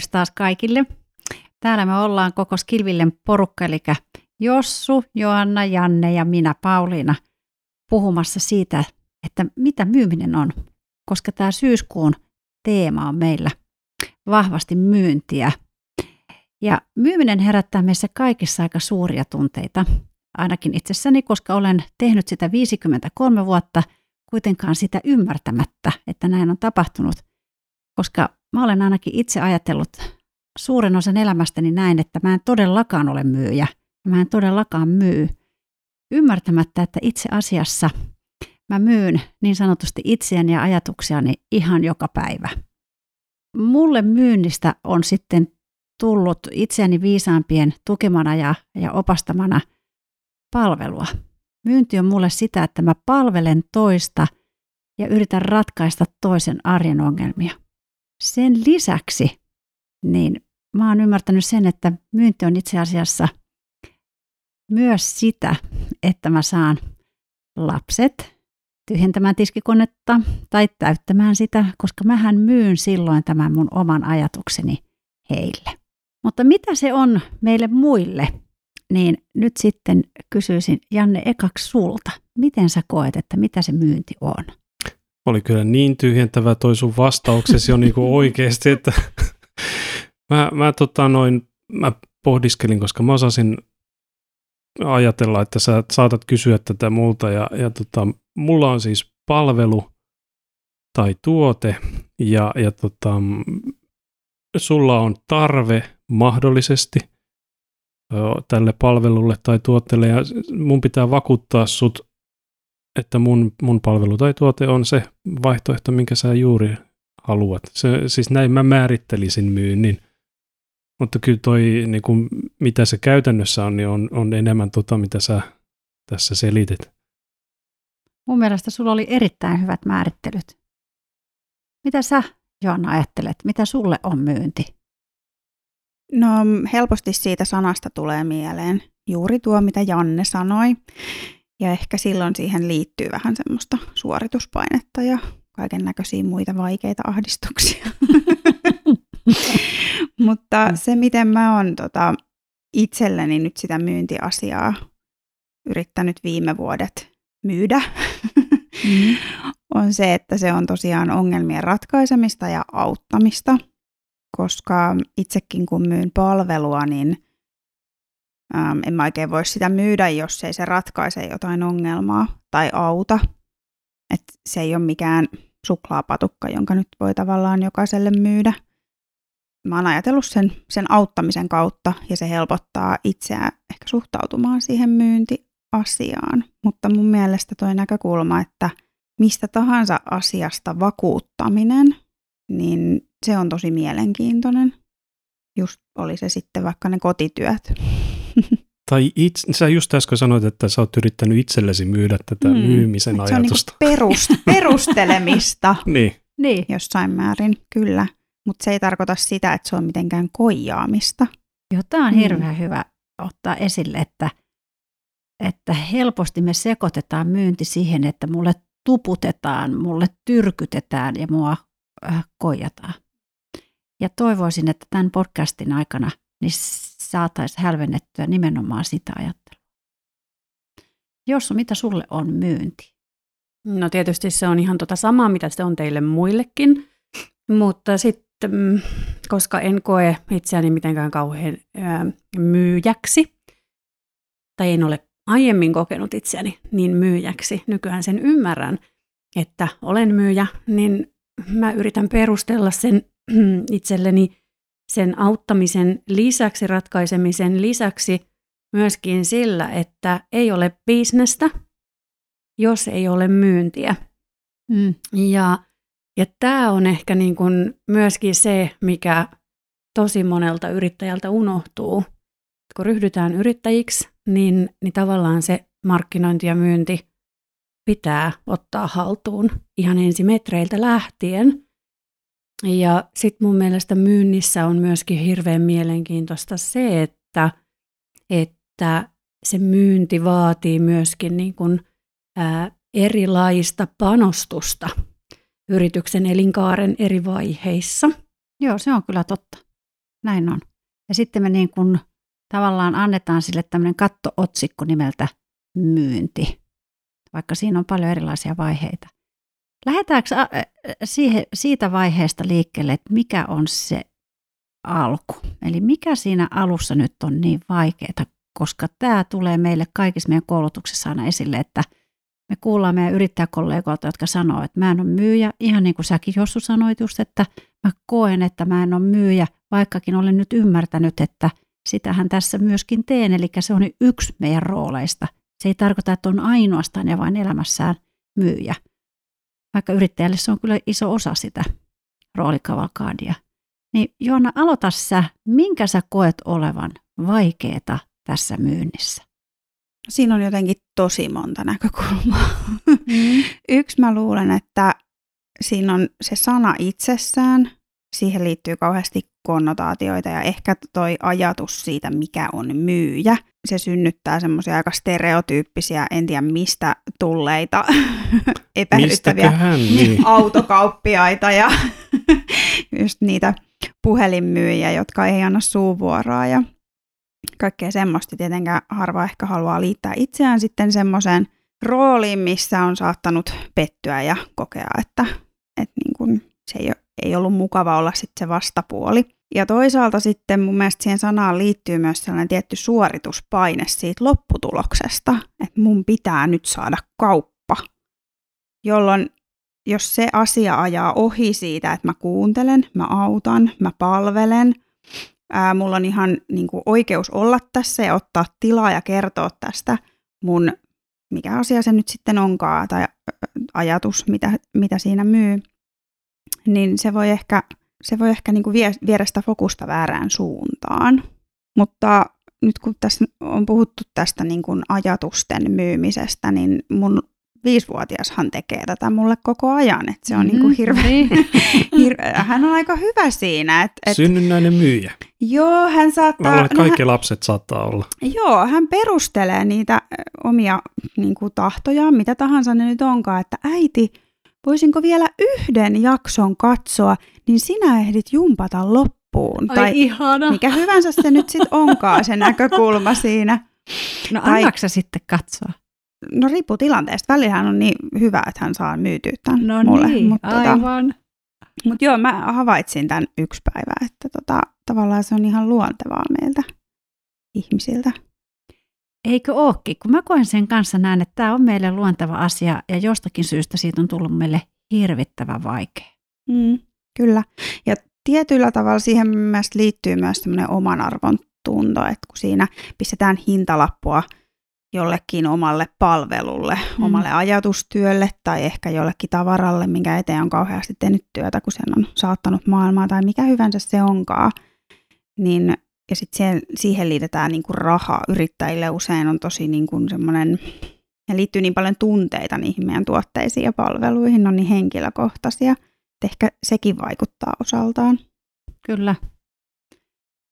Tervehdys taas kaikille. Täällä me ollaan koko Skilvillen porukka, eli Jossu, Joanna, Janne ja minä Pauliina puhumassa siitä, että mitä myyminen on, koska tämä syyskuun teema on meillä vahvasti myyntiä. Ja myyminen herättää meissä kaikissa aika suuria tunteita, ainakin itsessäni, koska olen tehnyt sitä 53 vuotta, kuitenkaan sitä ymmärtämättä, että näin on tapahtunut, koska mä olen ainakin itse ajatellut suuren osan elämästäni näin, että mä en todellakaan ole myyjä, mä en todellakaan myy, ymmärtämättä, että itse asiassa mä myyn niin sanotusti itseäni ja ajatuksiani ihan joka päivä. Mulle myynnistä on sitten tullut itseäni viisaampien tukemana ja, ja opastamana palvelua. Myynti on mulle sitä, että mä palvelen toista ja yritän ratkaista toisen arjen ongelmia. Sen lisäksi niin mä oon ymmärtänyt sen, että myynti on itse asiassa myös sitä, että mä saan lapset tyhjentämään tiskikonetta tai täyttämään sitä, koska mähän myyn silloin tämän mun oman ajatukseni heille. Mutta mitä se on meille muille? Niin nyt sitten kysyisin Janne ekaksi sulta. Miten sä koet, että mitä se myynti on? Oli kyllä niin tyhjentävä toi sun vastauksesi jo niin kuin oikeasti, että mä, mä, tota noin, mä pohdiskelin, koska mä osasin ajatella, että sä saatat kysyä tätä multa ja, ja tota, mulla on siis palvelu tai tuote ja, ja tota, sulla on tarve mahdollisesti tälle palvelulle tai tuotteelle ja mun pitää vakuuttaa sut, että mun, mun palvelu tai tuote on se vaihtoehto, minkä sä juuri haluat. Se, siis näin mä määrittelisin myynnin. Mutta kyllä toi, niin kuin, mitä se käytännössä on, niin on, on enemmän tota, mitä sä tässä selitit. Mun mielestä sulla oli erittäin hyvät määrittelyt. Mitä sä, Joanna, ajattelet? Mitä sulle on myynti? No helposti siitä sanasta tulee mieleen juuri tuo, mitä Janne sanoi. Ja ehkä silloin siihen liittyy vähän semmoista suorituspainetta ja kaiken näköisiä muita vaikeita ahdistuksia. Mutta se, miten mä oon tota, itselleni nyt sitä myyntiasiaa yrittänyt viime vuodet myydä, mm. on se, että se on tosiaan ongelmien ratkaisemista ja auttamista, koska itsekin kun myyn palvelua, niin äm, en mä oikein voi sitä myydä, jos ei se ratkaise jotain ongelmaa tai auta. Et se ei ole mikään suklaapatukka, jonka nyt voi tavallaan jokaiselle myydä – mä oon ajatellut sen, sen auttamisen kautta ja se helpottaa itseä ehkä suhtautumaan siihen myyntiasiaan. Mutta mun mielestä tuo näkökulma, että mistä tahansa asiasta vakuuttaminen, niin se on tosi mielenkiintoinen. Just oli se sitten vaikka ne kotityöt. Tai itse, sä just äsken sanoit, että sä oot yrittänyt itsellesi myydä tätä mm, myymisen se ajatusta. Se on niin perust, perustelemista niin. niin. jossain määrin, kyllä mutta se ei tarkoita sitä, että se on mitenkään koijaamista. Joo, tämä on mm. hirveän hyvä ottaa esille, että, että helposti me sekoitetaan myynti siihen, että mulle tuputetaan, mulle tyrkytetään ja mua äh, koijataan. Ja toivoisin, että tämän podcastin aikana niin saataisiin hälvennettyä nimenomaan sitä ajattelua. Jossu, mitä sulle on myynti? No tietysti se on ihan tota samaa, mitä se on teille muillekin, mutta sitten Mm, koska en koe itseäni mitenkään kauhean myyjäksi, tai en ole aiemmin kokenut itseäni niin myyjäksi, nykyään sen ymmärrän, että olen myyjä, niin mä yritän perustella sen itselleni sen auttamisen lisäksi, ratkaisemisen lisäksi myöskin sillä, että ei ole bisnestä, jos ei ole myyntiä. Mm. Ja ja tämä on ehkä niin kuin myöskin se, mikä tosi monelta yrittäjältä unohtuu. Kun ryhdytään yrittäjiksi, niin, niin tavallaan se markkinointi ja myynti pitää ottaa haltuun ihan ensimetreiltä lähtien. Ja sitten mun mielestä myynnissä on myöskin hirveän mielenkiintoista se, että, että se myynti vaatii myöskin niin kuin, ää, erilaista panostusta yrityksen elinkaaren eri vaiheissa. Joo, se on kyllä totta. Näin on. Ja sitten me niin kuin tavallaan annetaan sille tämmöinen kattootsikko nimeltä myynti, vaikka siinä on paljon erilaisia vaiheita. Lähdetäänkö siihen, siitä vaiheesta liikkeelle, että mikä on se alku? Eli mikä siinä alussa nyt on niin vaikeaa, koska tämä tulee meille kaikissa meidän koulutuksissa aina esille, että me kuullaan meidän yrittäjäkollegoilta, jotka sanoo, että mä en ole myyjä, ihan niin kuin säkin Jossu sanoit just, että mä koen, että mä en ole myyjä, vaikkakin olen nyt ymmärtänyt, että sitähän tässä myöskin teen, eli se on yksi meidän rooleista. Se ei tarkoita, että on ainoastaan ja vain elämässään myyjä, vaikka yrittäjälle se on kyllä iso osa sitä roolikavalkaadia. Niin Joona, aloita sä, minkä sä koet olevan vaikeeta tässä myynnissä? Siinä on jotenkin tosi monta näkökulmaa. Mm. Yksi mä luulen, että siinä on se sana itsessään, siihen liittyy kauheasti konnotaatioita ja ehkä toi ajatus siitä, mikä on myyjä. Se synnyttää semmoisia aika stereotyyppisiä, en tiedä mistä tulleita epäilyttäviä niin. autokauppiaita ja just niitä puhelinmyyjiä, jotka ei anna suuvuoroa ja kaikkea semmoista. Tietenkään harva ehkä haluaa liittää itseään sitten semmoiseen rooliin, missä on saattanut pettyä ja kokea, että, että niin kuin se ei, ole, ei ollut mukava olla sitten se vastapuoli. Ja toisaalta sitten mun mielestä siihen sanaan liittyy myös sellainen tietty suorituspaine siitä lopputuloksesta, että mun pitää nyt saada kauppa, jolloin jos se asia ajaa ohi siitä, että mä kuuntelen, mä autan, mä palvelen, ää, mulla on ihan niin kuin, oikeus olla tässä ja ottaa tilaa ja kertoa tästä mun, mikä asia se nyt sitten onkaan, tai ajatus, mitä, mitä siinä myy, niin se voi ehkä, se voi ehkä niin kuin vie, viedä sitä fokusta väärään suuntaan. Mutta nyt kun tässä on puhuttu tästä niin kuin ajatusten myymisestä, niin mun viisivuotiashan tekee tätä mulle koko ajan, että se on mm, niin hirveä, niin. hir- hän on aika hyvä siinä. Et, et, Synnynnäinen myyjä. Joo, hän saattaa... Luulen, kaikki no, lapset saattaa olla. Joo, hän perustelee niitä omia niin kuin, tahtojaan, mitä tahansa ne nyt onkaan, että äiti, voisinko vielä yhden jakson katsoa, niin sinä ehdit jumpata loppuun. Ai tai ihana. mikä hyvänsä se nyt sitten onkaan se näkökulma siinä. No tai, sitten katsoa? No riippuu tilanteesta. Välillähän on niin hyvä, että hän saa myytyä tämän no mulle. Niin, mutta tota- aivan. Tota, mutta joo, mä havaitsin tämän yksi päivä, että tota, tavallaan se on ihan luontevaa meiltä ihmisiltä. Eikö ookin? Kun mä koen sen kanssa näin, että tämä on meille luonteva asia ja jostakin syystä siitä on tullut meille hirvittävän vaikea. Mm, kyllä. Ja tietyllä tavalla siihen myös liittyy myös semmoinen oman arvon tunto, että kun siinä pistetään hintalappua – jollekin omalle palvelulle, mm. omalle ajatustyölle tai ehkä jollekin tavaralle, minkä eteen on kauheasti tehnyt työtä, kun sen on saattanut maailmaa tai mikä hyvänsä se onkaan. Niin, ja sitten siihen, siihen liitetään niinku raha. Yrittäjille usein on tosi niinku semmoinen, ja liittyy niin paljon tunteita niihin meidän tuotteisiin ja palveluihin, on niin henkilökohtaisia. että ehkä sekin vaikuttaa osaltaan. Kyllä.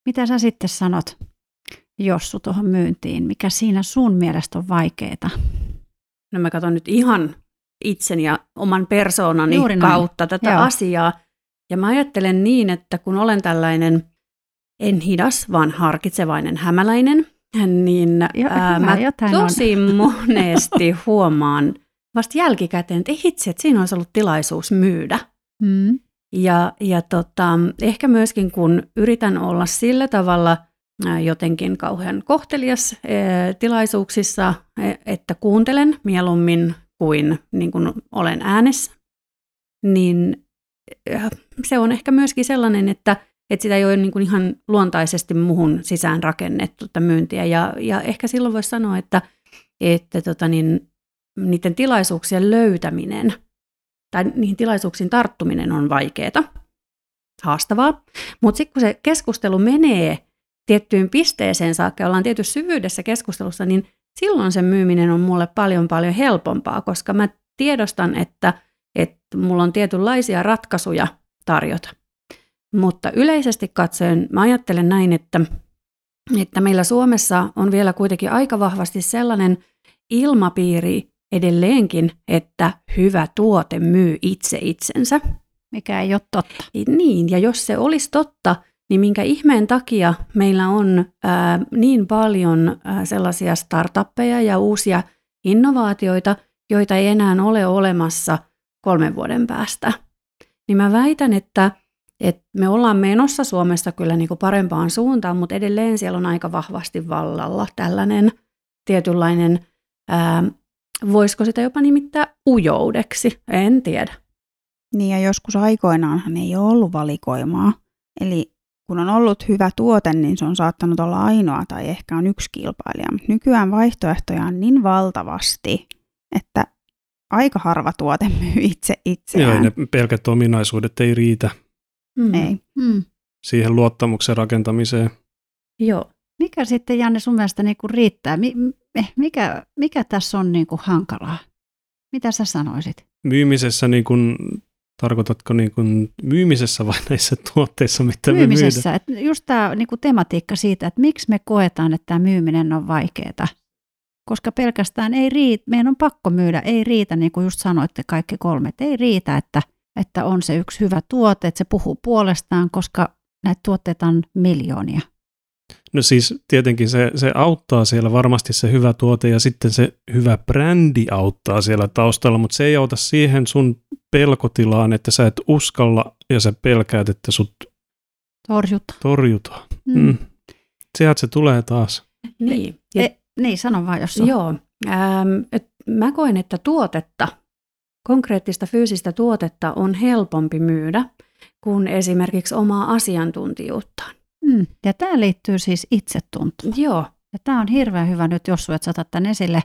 Mitä sä sitten sanot? Jossu tuohon myyntiin? Mikä siinä sun mielestä on vaikeaa? No mä katson nyt ihan itseni ja oman persoonani kautta tätä Joo. asiaa. Ja mä ajattelen niin, että kun olen tällainen en hidas, vaan harkitsevainen hämäläinen, niin jo, ää, mä tosi on. monesti huomaan vasta jälkikäteen, että hitsi, että siinä olisi ollut tilaisuus myydä. Mm. Ja, ja tota, ehkä myöskin kun yritän olla sillä tavalla – jotenkin kauhean kohtelias tilaisuuksissa, e, että kuuntelen mieluummin kuin, niin kuin olen äänessä, niin se on ehkä myöskin sellainen, että, että sitä ei ole niin kuin ihan luontaisesti muhun sisään rakennettu tätä myyntiä. Ja, ja ehkä silloin voisi sanoa, että, että tota niin, niiden tilaisuuksien löytäminen tai niihin tilaisuuksiin tarttuminen on vaikeaa, haastavaa. Mutta sitten kun se keskustelu menee tiettyyn pisteeseen saakka, ollaan tietyssä syvyydessä keskustelussa, niin silloin sen myyminen on mulle paljon paljon helpompaa, koska mä tiedostan, että, että mulla on tietynlaisia ratkaisuja tarjota. Mutta yleisesti katsoen mä ajattelen näin, että, että meillä Suomessa on vielä kuitenkin aika vahvasti sellainen ilmapiiri edelleenkin, että hyvä tuote myy itse itsensä. Mikä ei ole totta. Niin, ja jos se olisi totta, niin minkä ihmeen takia meillä on ää, niin paljon ää, sellaisia startuppeja ja uusia innovaatioita, joita ei enää ole olemassa kolmen vuoden päästä. Niin mä väitän, että, että me ollaan menossa Suomessa kyllä niin kuin parempaan suuntaan, mutta edelleen siellä on aika vahvasti vallalla tällainen tietynlainen, ää, voisiko sitä jopa nimittää ujoudeksi, en tiedä. Niin ja joskus aikoinaanhan ei ole ollut valikoimaa. Eli kun on ollut hyvä tuote, niin se on saattanut olla ainoa tai ehkä on yksi kilpailija. Mutta nykyään vaihtoehtoja on niin valtavasti, että aika harva tuote myy itse itseään. Joo, ne pelkät ominaisuudet ei riitä mm. Ei. Mm. siihen luottamuksen rakentamiseen. Joo. Mikä sitten, Janne, sun mielestä niin kuin riittää? Mi- mikä, mikä tässä on niin kuin hankalaa? Mitä sä sanoisit? Myymisessä niin kuin, tarkoitatko niin kuin myymisessä vai näissä tuotteissa, mitä Myymisessä. me Et just tämä niin kuin tematiikka siitä, että miksi me koetaan, että tämä myyminen on vaikeaa. Koska pelkästään ei riitä, meidän on pakko myydä, ei riitä, niin kuin just sanoitte kaikki kolme, että ei riitä, että, että on se yksi hyvä tuote, että se puhuu puolestaan, koska näitä tuotteita on miljoonia. No siis tietenkin se, se auttaa siellä varmasti se hyvä tuote ja sitten se hyvä brändi auttaa siellä taustalla, mutta se ei auta siihen sun pelkotilaan, että sä et uskalla ja sä pelkäät, että sut Torjuta. torjutaan. Mm. Mm. Sieltä se tulee taas. Niin. Ja, E, niin, sano vaan, jos on. joo. Ähm, et mä koen, että tuotetta, konkreettista fyysistä tuotetta on helpompi myydä kuin esimerkiksi omaa asiantuntijuuttaan. Mm. Ja tämä liittyy siis itsetuntoon. Joo. Ja tämä on hirveän hyvä nyt, Jossu, että sä otat tämän esille.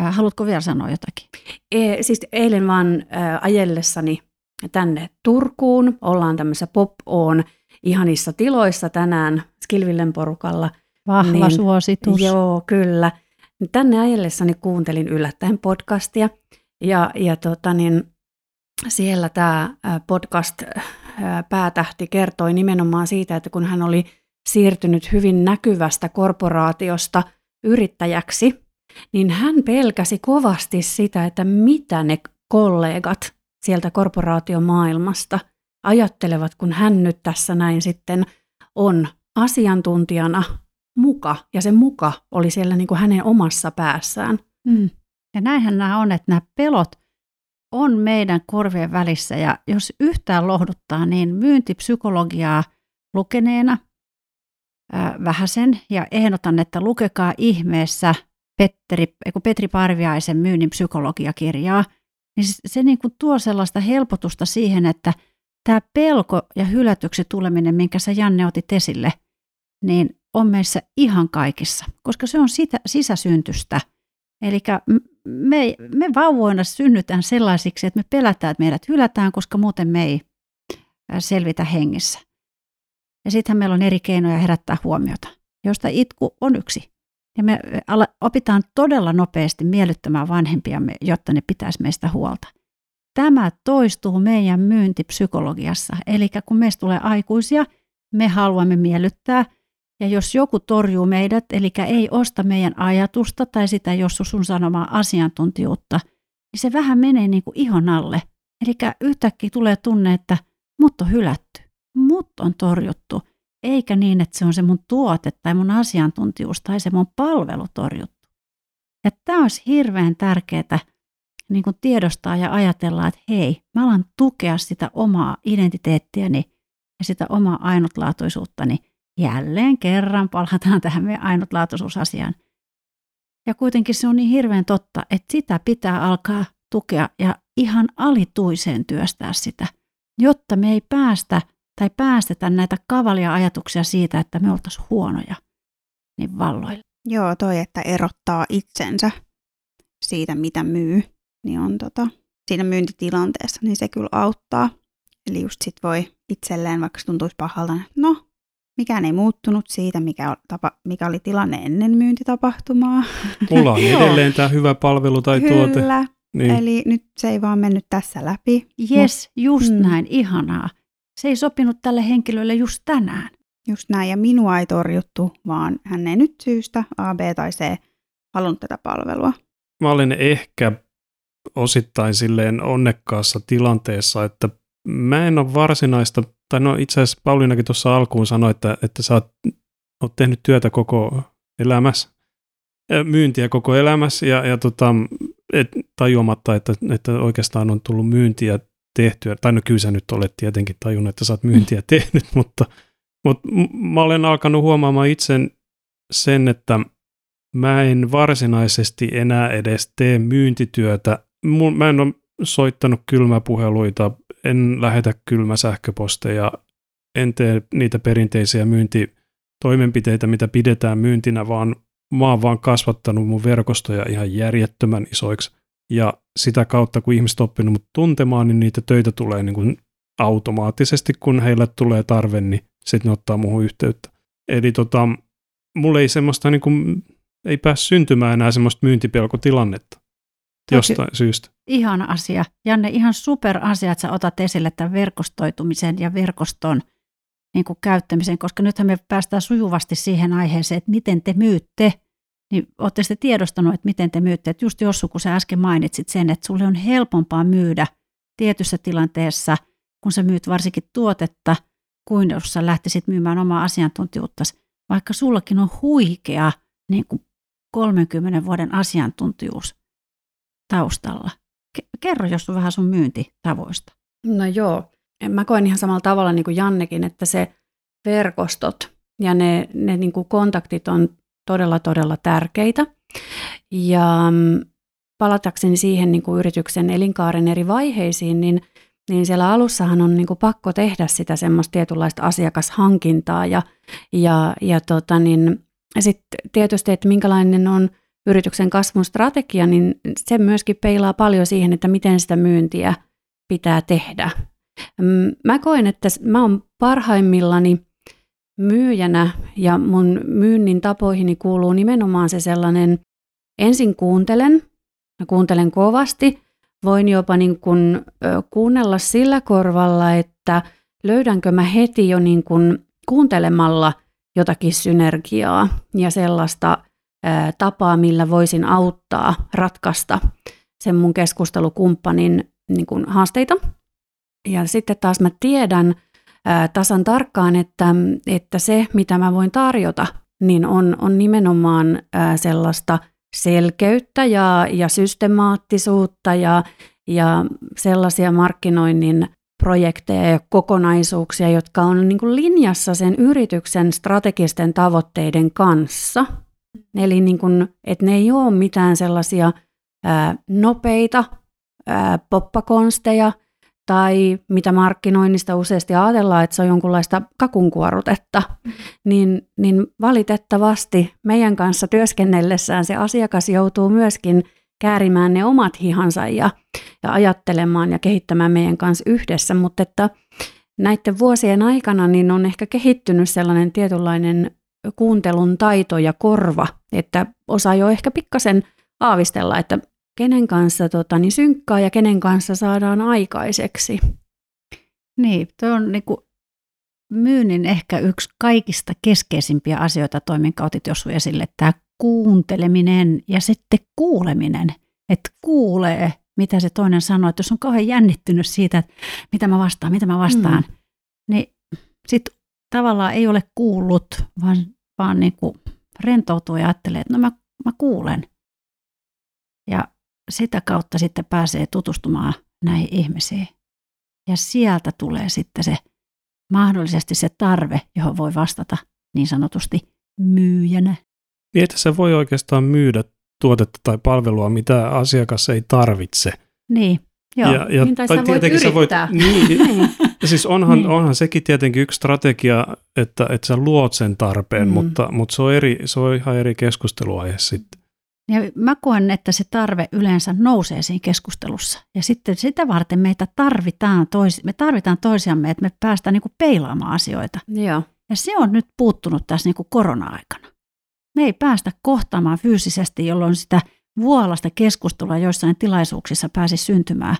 Äh, haluatko vielä sanoa jotakin? E, siis eilen vaan ä, ajellessani tänne Turkuun, ollaan tämmöisessä pop on ihanissa tiloissa tänään Skilvillen porukalla. Vahva Niin. suositus. Joo, kyllä. Tänne ajellessani kuuntelin yllättäen podcastia ja, ja tota niin, siellä tämä podcast päätähti kertoi nimenomaan siitä, että kun hän oli siirtynyt hyvin näkyvästä korporaatiosta yrittäjäksi, niin hän pelkäsi kovasti sitä, että mitä ne kollegat sieltä korporaatiomaailmasta ajattelevat, kun hän nyt tässä näin sitten on asiantuntijana muka, ja se muka oli siellä niin kuin hänen omassa päässään. Mm. Ja näinhän nämä on, että nämä pelot on meidän korvien välissä. Ja jos yhtään lohduttaa, niin myyntipsykologiaa lukeneena vähäsen ja ehdotan, että lukekaa ihmeessä Petteri, Petri Parviaisen myynnin psykologiakirjaa, niin se, se niin kuin tuo sellaista helpotusta siihen, että tämä pelko ja hylätyksi tuleminen, minkä sä Janne otit esille, niin on meissä ihan kaikissa, koska se on sitä, sisäsyntystä. Eli me, me vauvoina synnytään sellaisiksi, että me pelätään, että meidät hylätään, koska muuten me ei selvitä hengissä. Ja sittenhän meillä on eri keinoja herättää huomiota, josta itku on yksi. Ja me opitaan todella nopeasti miellyttämään vanhempiamme, jotta ne pitäisi meistä huolta. Tämä toistuu meidän myyntipsykologiassa. Eli kun meistä tulee aikuisia, me haluamme miellyttää – ja jos joku torjuu meidät, eli ei osta meidän ajatusta tai sitä jos sun sanomaa asiantuntijuutta, niin se vähän menee niin kuin ihon alle. Eli yhtäkkiä tulee tunne, että mut on hylätty, mut on torjuttu, eikä niin, että se on se mun tuote tai mun asiantuntijuus tai se mun palvelu torjuttu. Ja tämä olisi hirveän tärkeää niin kuin tiedostaa ja ajatella, että hei, mä alan tukea sitä omaa identiteettiäni ja sitä omaa ainutlaatuisuuttani – jälleen kerran palataan tähän meidän ainutlaatuisuusasiaan. Ja kuitenkin se on niin hirveän totta, että sitä pitää alkaa tukea ja ihan alituiseen työstää sitä, jotta me ei päästä tai päästetä näitä kavalia ajatuksia siitä, että me oltaisiin huonoja, niin valloille. Joo, toi, että erottaa itsensä siitä, mitä myy, niin on tota, siinä myyntitilanteessa, niin se kyllä auttaa. Eli just sit voi itselleen, vaikka se tuntuisi pahalta, no mikään ei muuttunut siitä, mikä, tapa, mikä oli tilanne ennen myyntitapahtumaa. Mulla on edelleen tämä hyvä palvelu tai tuote. Kyllä, niin. eli nyt se ei vaan mennyt tässä läpi. Jes, just mm. näin, ihanaa. Se ei sopinut tälle henkilölle just tänään. Just näin, ja minua ei torjuttu, vaan hän ei nyt syystä A, B tai C halunnut tätä palvelua. Mä olen ehkä osittain silleen onnekkaassa tilanteessa, että mä en ole varsinaista, tai no itse asiassa Pauliinakin tuossa alkuun sanoi, että, että sä oot, oot tehnyt työtä koko elämässä, myyntiä koko elämässä ja, ja tota, et, tajuamatta, että, että oikeastaan on tullut myyntiä tehtyä, tai no kyllä sä nyt olet tietenkin tajunnut, että sä oot myyntiä tehnyt, mutta, mutta mä olen alkanut huomaamaan itsen sen, että mä en varsinaisesti enää edes tee myyntityötä. Mä en ole soittanut kylmäpuheluita, en lähetä kylmäsähköposteja, en tee niitä perinteisiä myyntitoimenpiteitä, mitä pidetään myyntinä, vaan mä oon vaan kasvattanut mun verkostoja ihan järjettömän isoiksi. Ja sitä kautta, kun ihmiset oppinut mut tuntemaan, niin niitä töitä tulee niin kuin automaattisesti, kun heille tulee tarve, niin sitten ne ottaa muuhun yhteyttä. Eli tota, mulle ei semmoista niin kuin, ei pääs syntymään enää semmoista myyntipelkotilannetta jostain syystä. Ihana asia. Janne, ihan super asia, että sä otat esille tämän verkostoitumisen ja verkoston niin kuin käyttämisen, koska nythän me päästään sujuvasti siihen aiheeseen, että miten te myytte, niin olette sitten tiedostanut, että miten te myytte. Että just Jossu, kun sä äsken mainitsit sen, että sulle on helpompaa myydä tietyssä tilanteessa, kun sä myyt varsinkin tuotetta, kuin jos sä lähtisit myymään omaa asiantuntijuutta, vaikka sullakin on huikea niin kuin 30 vuoden asiantuntijuus taustalla. Kerro jos vähän sun myyntitavoista. No joo, mä koen ihan samalla tavalla niin kuin Jannekin, että se verkostot ja ne, ne niin kuin kontaktit on todella, todella tärkeitä. Ja mm, palatakseni siihen niin kuin yrityksen elinkaaren eri vaiheisiin, niin, niin siellä alussahan on niin kuin pakko tehdä sitä semmoista tietynlaista asiakashankintaa ja, ja, ja tota niin, sitten tietysti, että minkälainen on yrityksen kasvun strategia, niin se myöskin peilaa paljon siihen, että miten sitä myyntiä pitää tehdä. Mm, mä koen, että mä oon parhaimmillani myyjänä ja mun myynnin tapoihini kuuluu nimenomaan se sellainen, ensin kuuntelen, mä kuuntelen kovasti, voin jopa niin kuin, kuunnella sillä korvalla, että löydänkö mä heti jo niin kuin kuuntelemalla jotakin synergiaa ja sellaista tapaa, millä voisin auttaa ratkaista sen mun keskustelukumppanin niin kuin haasteita. Ja sitten taas mä tiedän, tasan tarkkaan, että, että se, mitä mä voin tarjota, niin on, on nimenomaan sellaista selkeyttä ja, ja systemaattisuutta ja, ja sellaisia markkinoinnin projekteja ja kokonaisuuksia, jotka on niin kuin linjassa sen yrityksen strategisten tavoitteiden kanssa. Eli niin kuin, että ne ei ole mitään sellaisia ää, nopeita ää, poppakonsteja, tai mitä markkinoinnista useasti ajatellaan, että se on jonkunlaista kakunkuorutetta, niin, niin valitettavasti meidän kanssa työskennellessään se asiakas joutuu myöskin käärimään ne omat hihansa ja, ja ajattelemaan ja kehittämään meidän kanssa yhdessä, mutta että näiden vuosien aikana niin on ehkä kehittynyt sellainen tietynlainen kuuntelun taito ja korva, että osaa jo ehkä pikkasen aavistella, että kenen kanssa tota, niin synkkaa ja kenen kanssa saadaan aikaiseksi. Niin, tuo on niin kuin myynnin ehkä yksi kaikista keskeisimpiä asioita toimin kautta jos esille, tämä kuunteleminen ja sitten kuuleminen, että kuulee, mitä se toinen sanoo, että jos on kauhean jännittynyt siitä, että mitä mä vastaan, mitä mä vastaan, mm. niin sitten tavallaan ei ole kuullut, vaan, vaan niin kuin rentoutuu ja ajattelee, että no mä, mä kuulen. Ja sitä kautta sitten pääsee tutustumaan näihin ihmisiin. Ja sieltä tulee sitten se mahdollisesti se tarve, johon voi vastata niin sanotusti myyjänä. Niin, että se voi oikeastaan myydä tuotetta tai palvelua, mitä asiakas ei tarvitse. Niin, joo. Ja, ja, niin, tai, tai sä voit yrittää. Sä voit, niin, ja siis onhan, niin. onhan sekin tietenkin yksi strategia, että, että sä luot sen tarpeen, mm. mutta, mutta se, on eri, se on ihan eri keskusteluaihe sitten. Ja mä koen, että se tarve yleensä nousee siinä keskustelussa. Ja sitten sitä varten meitä tarvitaan, toisi, me tarvitaan toisiamme, että me päästään niin kuin peilaamaan asioita. Joo. Ja se on nyt puuttunut tässä niin kuin korona-aikana. Me ei päästä kohtaamaan fyysisesti, jolloin sitä vuolasta keskustelua joissain tilaisuuksissa pääsi syntymään.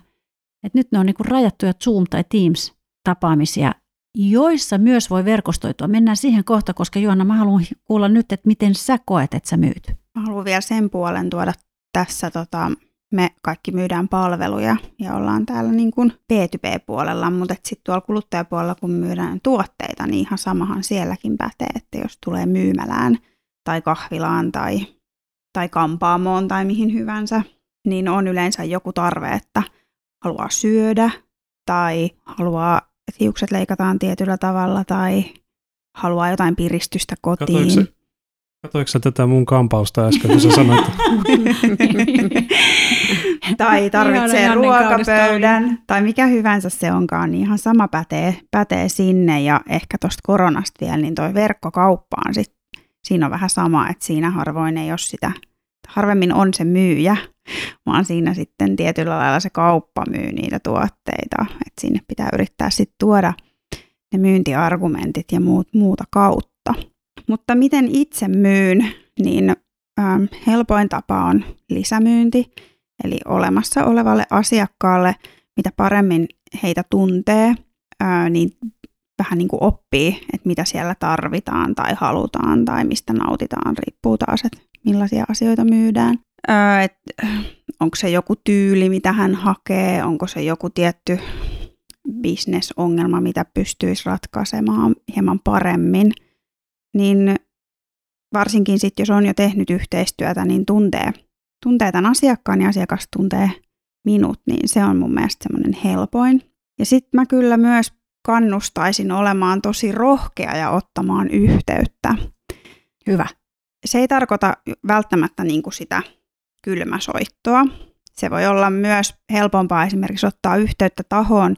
Et nyt ne on niin rajattuja Zoom- tai Teams-tapaamisia, joissa myös voi verkostoitua. Mennään siihen kohta, koska Joanna, mä haluan kuulla nyt, että miten sä koet, että sä myyt. Mä haluan vielä sen puolen tuoda tässä tota, me kaikki myydään palveluja ja ollaan täällä niin kuin B2B-puolella, mutta sitten tuolla kuluttajapuolella, kun myydään tuotteita, niin ihan samahan sielläkin pätee, että jos tulee myymälään tai kahvilaan tai, tai kampaamoon tai mihin hyvänsä, niin on yleensä joku tarve, että haluaa syödä tai haluaa, että hiukset leikataan tietyllä tavalla tai haluaa jotain piristystä kotiin. Katoiko, Katoiko tätä mun kampausta äsken, kun sä sanoit? tai tarvitsee ruokapöydän, tai mikä hyvänsä se onkaan, niin ihan sama pätee, pätee sinne. Ja ehkä tuosta koronasta vielä, niin toi verkkokauppaan sit, siinä on vähän sama, että siinä harvoin ei ole sitä, harvemmin on se myyjä, vaan siinä sitten tietyllä lailla se kauppa myy niitä tuotteita. Että sinne pitää yrittää sitten tuoda ne myyntiargumentit ja muut, muuta kautta. Mutta miten itse myyn, niin ähm, helpoin tapa on lisämyynti, eli olemassa olevalle asiakkaalle, mitä paremmin heitä tuntee, äh, niin vähän niin kuin oppii, että mitä siellä tarvitaan tai halutaan tai mistä nautitaan, riippuu taas, että millaisia asioita myydään. Äh, et, onko se joku tyyli, mitä hän hakee, onko se joku tietty bisnesongelma, mitä pystyisi ratkaisemaan hieman paremmin – niin varsinkin sitten, jos on jo tehnyt yhteistyötä, niin tuntee, tuntee tämän asiakkaan ja asiakas tuntee minut, niin se on mun mielestä semmoinen helpoin. Ja sitten mä kyllä myös kannustaisin olemaan tosi rohkea ja ottamaan yhteyttä. Hyvä. Se ei tarkoita välttämättä niin kuin sitä kylmäsoittoa. Se voi olla myös helpompaa esimerkiksi ottaa yhteyttä tahoon,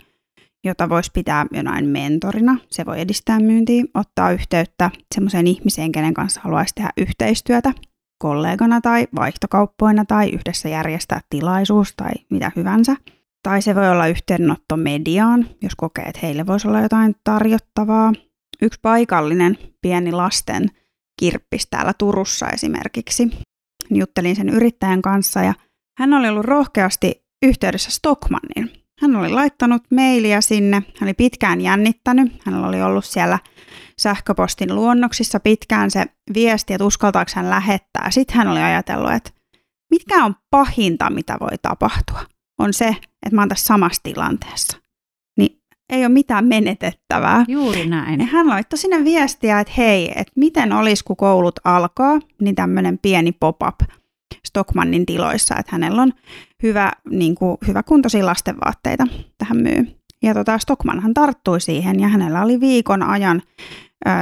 jota voisi pitää jonain mentorina. Se voi edistää myyntiä, ottaa yhteyttä semmoiseen ihmiseen, kenen kanssa haluaisi tehdä yhteistyötä kollegana tai vaihtokauppoina tai yhdessä järjestää tilaisuus tai mitä hyvänsä. Tai se voi olla yhteydenotto mediaan, jos kokee, että heille voisi olla jotain tarjottavaa. Yksi paikallinen pieni lasten kirppis täällä Turussa esimerkiksi. Juttelin sen yrittäjän kanssa ja hän oli ollut rohkeasti yhteydessä Stockmannin, hän oli laittanut mailia sinne, hän oli pitkään jännittänyt, hänellä oli ollut siellä sähköpostin luonnoksissa pitkään se viesti, että uskaltaako hän lähettää. Sitten hän oli ajatellut, että mitkä on pahinta, mitä voi tapahtua, on se, että mä oon tässä samassa tilanteessa. Niin ei ole mitään menetettävää. Juuri näin. Ja hän laittoi sinne viestiä, että hei, että miten olisi, kun koulut alkaa, niin tämmöinen pieni pop-up Stockmannin tiloissa, että hänellä on hyvä, niin kuin, hyvä kuntoisia lastenvaatteita tähän myy. Ja tota, Stockmanhan tarttui siihen ja hänellä oli viikon ajan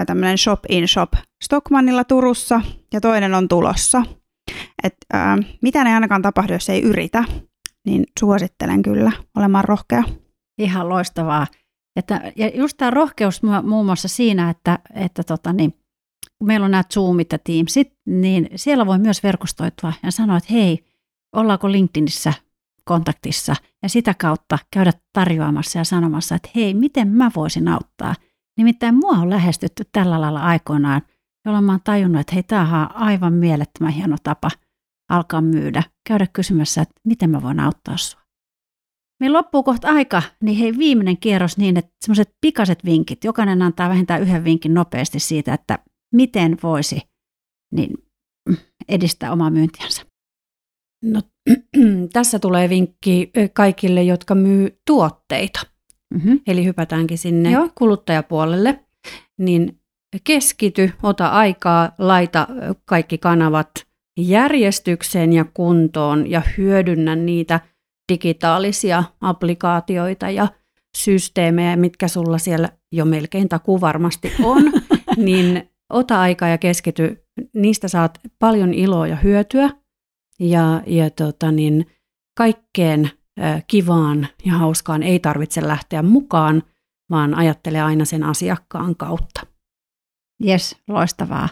tämmöinen shop in shop Stockmannilla Turussa ja toinen on tulossa. Et, ää, mitä ne ainakaan tapahdu, jos ei yritä, niin suosittelen kyllä olemaan rohkea. Ihan loistavaa. Että, ja just tämä rohkeus muun muassa siinä, että, että tota niin, kun meillä on nämä Zoomit ja Teamsit, niin siellä voi myös verkostoitua ja sanoa, että hei, ollaanko LinkedInissä kontaktissa ja sitä kautta käydä tarjoamassa ja sanomassa, että hei, miten mä voisin auttaa. Nimittäin mua on lähestytty tällä lailla aikoinaan, jolloin mä oon tajunnut, että hei, tämä on aivan mielettömän hieno tapa alkaa myydä, käydä kysymässä, että miten mä voin auttaa sua. Meillä loppuu kohta aika, niin hei viimeinen kierros niin, että semmoiset pikaset vinkit, jokainen antaa vähintään yhden vinkin nopeasti siitä, että miten voisi niin edistää omaa myyntiänsä. No, tässä tulee vinkki kaikille, jotka myy tuotteita. Mm-hmm. Eli hypätäänkin sinne Joo. kuluttajapuolelle. Niin keskity, ota aikaa, laita kaikki kanavat järjestykseen ja kuntoon ja hyödynnä niitä digitaalisia applikaatioita ja systeemejä, mitkä sulla siellä jo melkein takuu varmasti on, niin ota aikaa ja keskity. Niistä saat paljon iloa ja hyötyä ja, ja tota niin, kaikkeen kivaan ja hauskaan ei tarvitse lähteä mukaan, vaan ajattele aina sen asiakkaan kautta. Jes, loistavaa.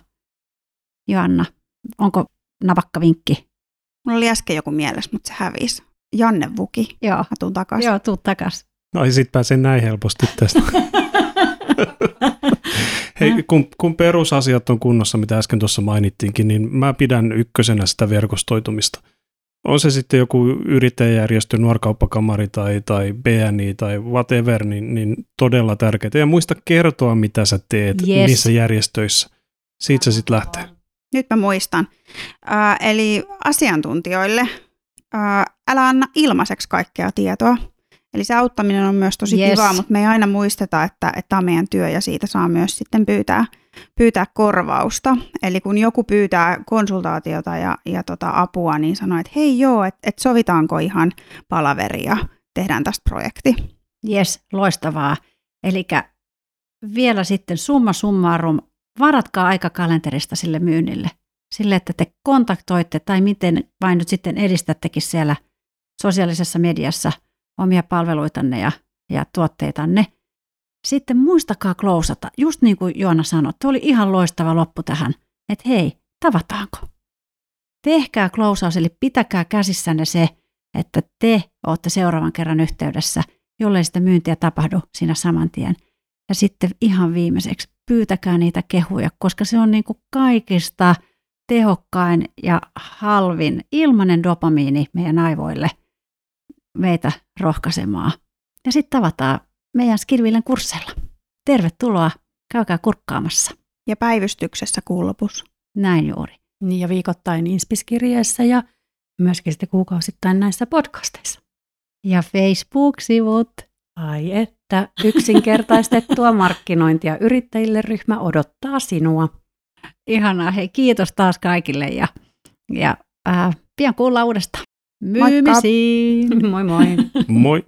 Joanna, onko navakka vinkki? Mulla oli äsken joku mielessä, mutta se hävisi. Janne Vuki. Joo. Mä tuun takas. Joo, tuu takas. No ei sit pääse näin helposti tästä. Hei, kun, kun perusasiat on kunnossa, mitä äsken tuossa mainittiinkin, niin mä pidän ykkösenä sitä verkostoitumista. On se sitten joku yrittäjäjärjestö, nuorkauppakamari tai, tai BNI tai whatever, niin, niin todella tärkeää. Ja muista kertoa, mitä sä teet yes. niissä järjestöissä. Siitä se sitten lähtee. Nyt mä muistan. Äh, eli asiantuntijoille ää, älä anna ilmaiseksi kaikkea tietoa. Eli se auttaminen on myös tosi Yes. kiva, mutta me ei aina muisteta, että, että tämä on meidän työ ja siitä saa myös sitten pyytää, pyytää korvausta. Eli kun joku pyytää konsultaatiota ja, ja tota apua, niin sanoo, että hei joo, että et sovitaanko ihan palaveri ja tehdään tästä projekti. Jes, loistavaa. Eli vielä sitten summa summarum, varatkaa aika kalenterista sille myynnille. Sille, että te kontaktoitte tai miten vain nyt sitten edistättekin siellä sosiaalisessa mediassa omia palveluitanne ja, ja tuotteitanne. Sitten muistakaa klousata, just niin kuin Joona sanoi, tuo oli ihan loistava loppu tähän, että hei, tavataanko? Tehkää klousaus, eli pitäkää käsissänne se, että te olette seuraavan kerran yhteydessä, jollei sitä myyntiä tapahdu siinä saman tien. Ja sitten ihan viimeiseksi pyytäkää niitä kehuja, koska se on niin kuin kaikista tehokkain ja halvin ilmainen dopamiini meidän aivoille meitä rohkaisemaan. Ja sitten tavataan meidän Skillvillen kursseilla. Tervetuloa, käykää kurkkaamassa. Ja päivystyksessä kuun lopussa. Näin juuri. Niin ja viikoittain Inspiskirjeessä ja myöskin sitten kuukausittain näissä podcasteissa. Ja Facebook-sivut. Ai että, yksinkertaistettua markkinointia yrittäjille ryhmä odottaa sinua. Ihanaa, hei kiitos taas kaikille ja, ja äh, pian kuullaan uudestaan. Moikka! Myymisiin! Moi moi! Moi!